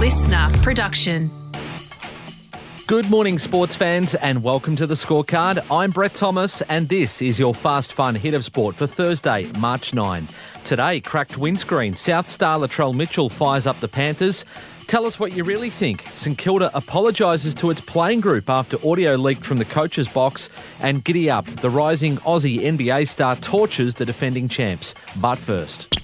listener production. Good morning, sports fans, and welcome to the scorecard. I'm Brett Thomas, and this is your fast, fun hit of sport for Thursday, March 9. Today, cracked windscreen. Souths star Latrell Mitchell fires up the Panthers. Tell us what you really think. St Kilda apologises to its playing group after audio leaked from the coach's box. And giddy up, the rising Aussie NBA star tortures the defending champs. But first.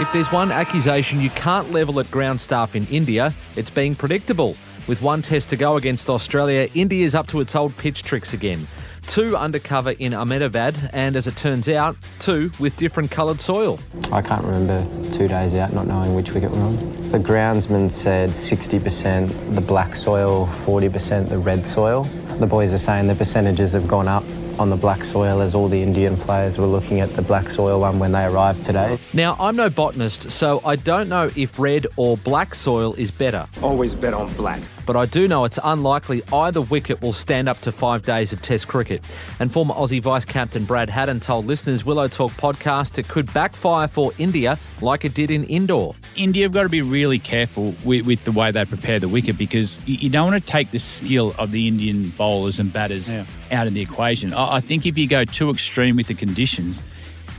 If there's one accusation you can't level at ground staff in India, it's being predictable. With one test to go against Australia, India's up to its old pitch tricks again. Two undercover in Ahmedabad, and as it turns out, two with different coloured soil. I can't remember two days out not knowing which wicket we're on. The groundsman said 60% the black soil, 40% the red soil. The boys are saying the percentages have gone up on the black soil as all the Indian players were looking at the black soil one when they arrived today. Now, I'm no botanist, so I don't know if red or black soil is better. Always bet on black. But I do know it's unlikely either wicket will stand up to five days of Test cricket. And former Aussie Vice Captain Brad Haddin told listeners Willow Talk podcast it could backfire for India like it did in Indore. India have got to be really careful with, with the way they prepare the wicket because you, you, don't want to take the skill of the Indian bowlers and batters yeah. out of the equation. I, I think if you go too extreme with the conditions,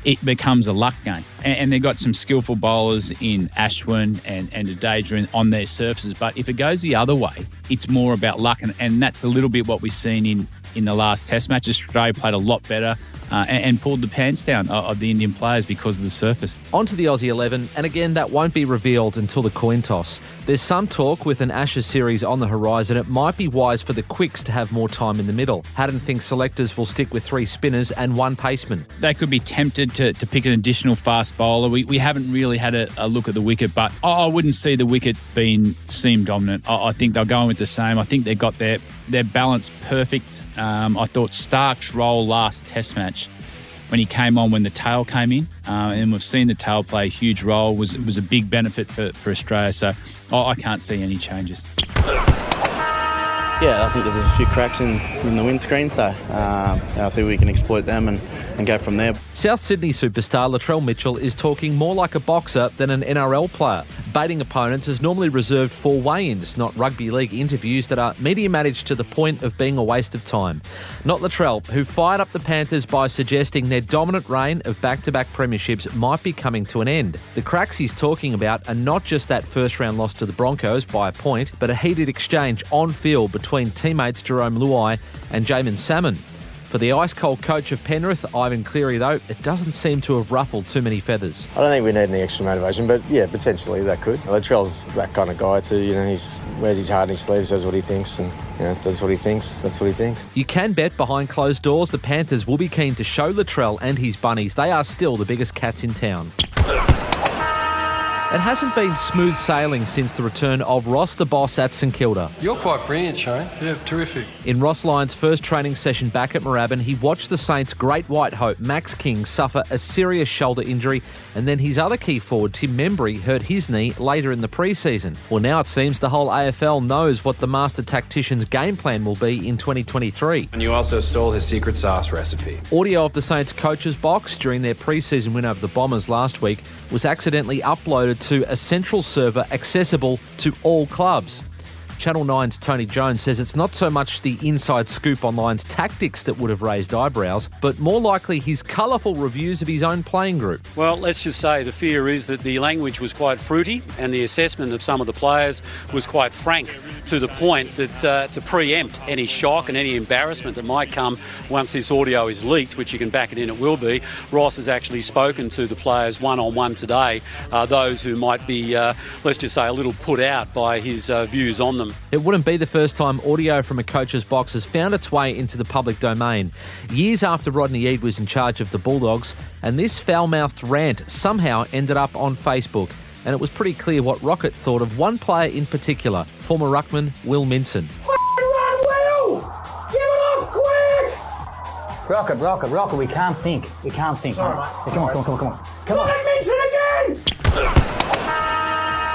it becomes a luck game. And, and they've got some skillful bowlers in Ashwin and, and Jadeja on their surfaces. But if it goes the other way, it's more about luck. And, and that's a little bit what we've seen in, in the last test match. Australia played a lot better uh, and, and, pulled the pants down of the Indian players because of the surface. On to the Aussie 11, and again, that won't be revealed until the coin toss. There's some talk with an Ashes series on the horizon. It might be wise for the quicks to have more time in the middle. Haddin thinks selectors will stick with three spinners and one paceman. They could be tempted to, to pick an additional fast bowler. We, we haven't really had a, a look at the wicket, but I, I, wouldn't see the wicket being seam dominant. I, I think they're going with the same. I think they've got their, their balance perfect. Um, I thought Stark's role last Test match when he came on when the tail came in, uh, and we've seen the tail play a huge role. was was a big benefit for, for Australia. So oh, I can't see any changes. Yeah, I think there's a few cracks in, in the windscreen, so um, I think we can exploit them and, and go from there. South Sydney superstar Latrell Mitchell is talking more like a boxer than an NRL player. Baiting opponents is normally reserved for weigh ins, not rugby league interviews that are media managed to the point of being a waste of time. Not Latrell, who fired up the Panthers by suggesting their dominant reign of back to back premierships might be coming to an end. The cracks he's talking about are not just that first round loss to the Broncos by a point, but a heated exchange on field between teammates Jarome Luai and Jaeman Salmon. For the ice cold coach of Penrith, Ivan Cleary, though, it doesn't seem to have ruffled too many feathers. I don't think we need any extra motivation, but yeah, potentially that could. Latrell's that kind of guy too. You know, he wears his heart in his sleeve, says what he thinks, and you know, that's what he thinks. That's what he thinks. You can bet behind closed doors the Panthers will be keen to show Latrell and his bunnies they are still the biggest cats in town. It hasn't been smooth sailing since the return of Ross the Boss at St Kilda. You're quite brilliant, Shane. Yeah, terrific. In Ross Lyon's first training session back at Moorabbin, he watched the Saints' great white hope, Max King, suffer a serious shoulder injury, and then his other key forward, Tim Membrey, hurt his knee later in the pre-season. Well, now it seems the whole AFL knows what the master tactician's game plan will be in 2023. And you also stole his secret sauce recipe. Audio of the Saints' coach's box during their pre-season win over the Bombers last week was accidentally uploaded to a central server accessible to all clubs. Channel 9's Tony Jones says it's not so much the inside scoop on tactics that would have raised eyebrows, but more likely his colourful reviews of his own playing group. Well, let's just say the fear is that the language was quite fruity and the assessment of some of the players was quite frank to the point that uh, to preempt any shock and any embarrassment that might come once this audio is leaked, which you can back it in, it will be. Ross has actually spoken to the players one on one today, uh, those who might be, uh, let's just say, a little put out by his uh, views on them. It wouldn't be the first time audio from a coach's box has found its way into the public domain. Years after Rodney Eade was in charge of the Bulldogs, and this foul mouthed rant somehow ended up on Facebook and it was pretty clear what Rocket thought of one player in particular, former ruckman Will Minson. Rocket, Rocket, Rocket, we can't think. We can't think. Sorry, come, on, come on, come on, come on, come on.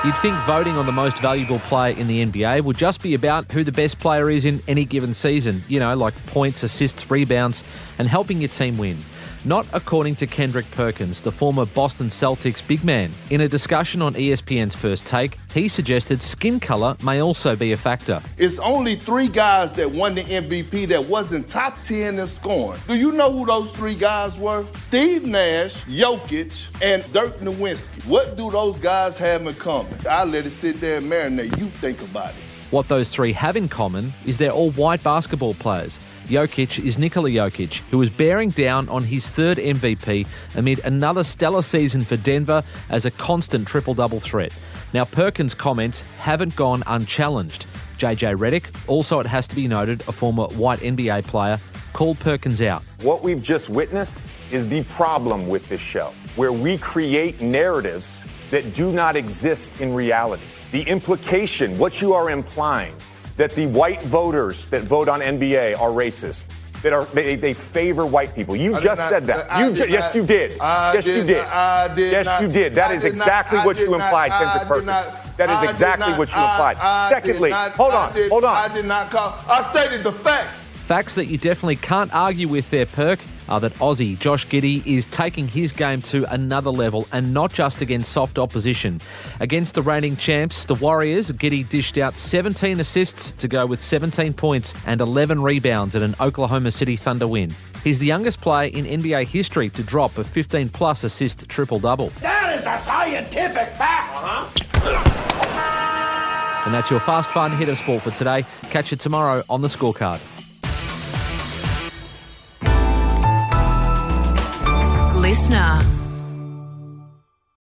You'd think voting on the most valuable player in the NBA would just be about who the best player is in any given season. You know, like points, assists, rebounds, and helping your team win. Not according to Kendrick Perkins, the former Boston Celtics big man. In a discussion on ESPN's First Take, he suggested skin colour may also be a factor. It's only three guys that won the MVP that wasn't top 10 in scoring. Do you know who those three guys were? Steve Nash, Jokic, and Dirk Nowitzki. What do those guys have in common? I'll let it sit there and marinate. You think about it. What those three have in common is they're all white basketball players. Jokic is Nikola Jokic, who is bearing down on his third MVP amid another stellar season for Denver as a constant triple double threat. Now, Perkins' comments haven't gone unchallenged. JJ Redick, also it has to be noted, a former white NBA player, called Perkins out. What we've just witnessed is the problem with this show, where we create narratives that do not exist in reality. The implication, what you are implying, that the white voters that vote on NBA are racist. That are they, they favor white people. You I just not, said that. I You ju- did yes, you did. I yes, did you did. Not, I did yes, not, you did. That is exactly what you implied, Kendrick Perkins. that is exactly not, what you implied. Secondly, not- hold on, hold on. I did not call. I stated the facts. Facts that you definitely can't argue with there, Perk, are that Aussie Josh Giddey is taking his game to another level and not just against soft opposition. Against the reigning champs, the Warriors, Giddey dished out 17 assists to go with 17 points and 11 rebounds in an Oklahoma City Thunder win. He's the youngest player in NBA history to drop a 15 plus assist triple double. That is a scientific fact, huh? And that's your fast fun hit of sport for today. Catch you tomorrow on the scorecard. Listener.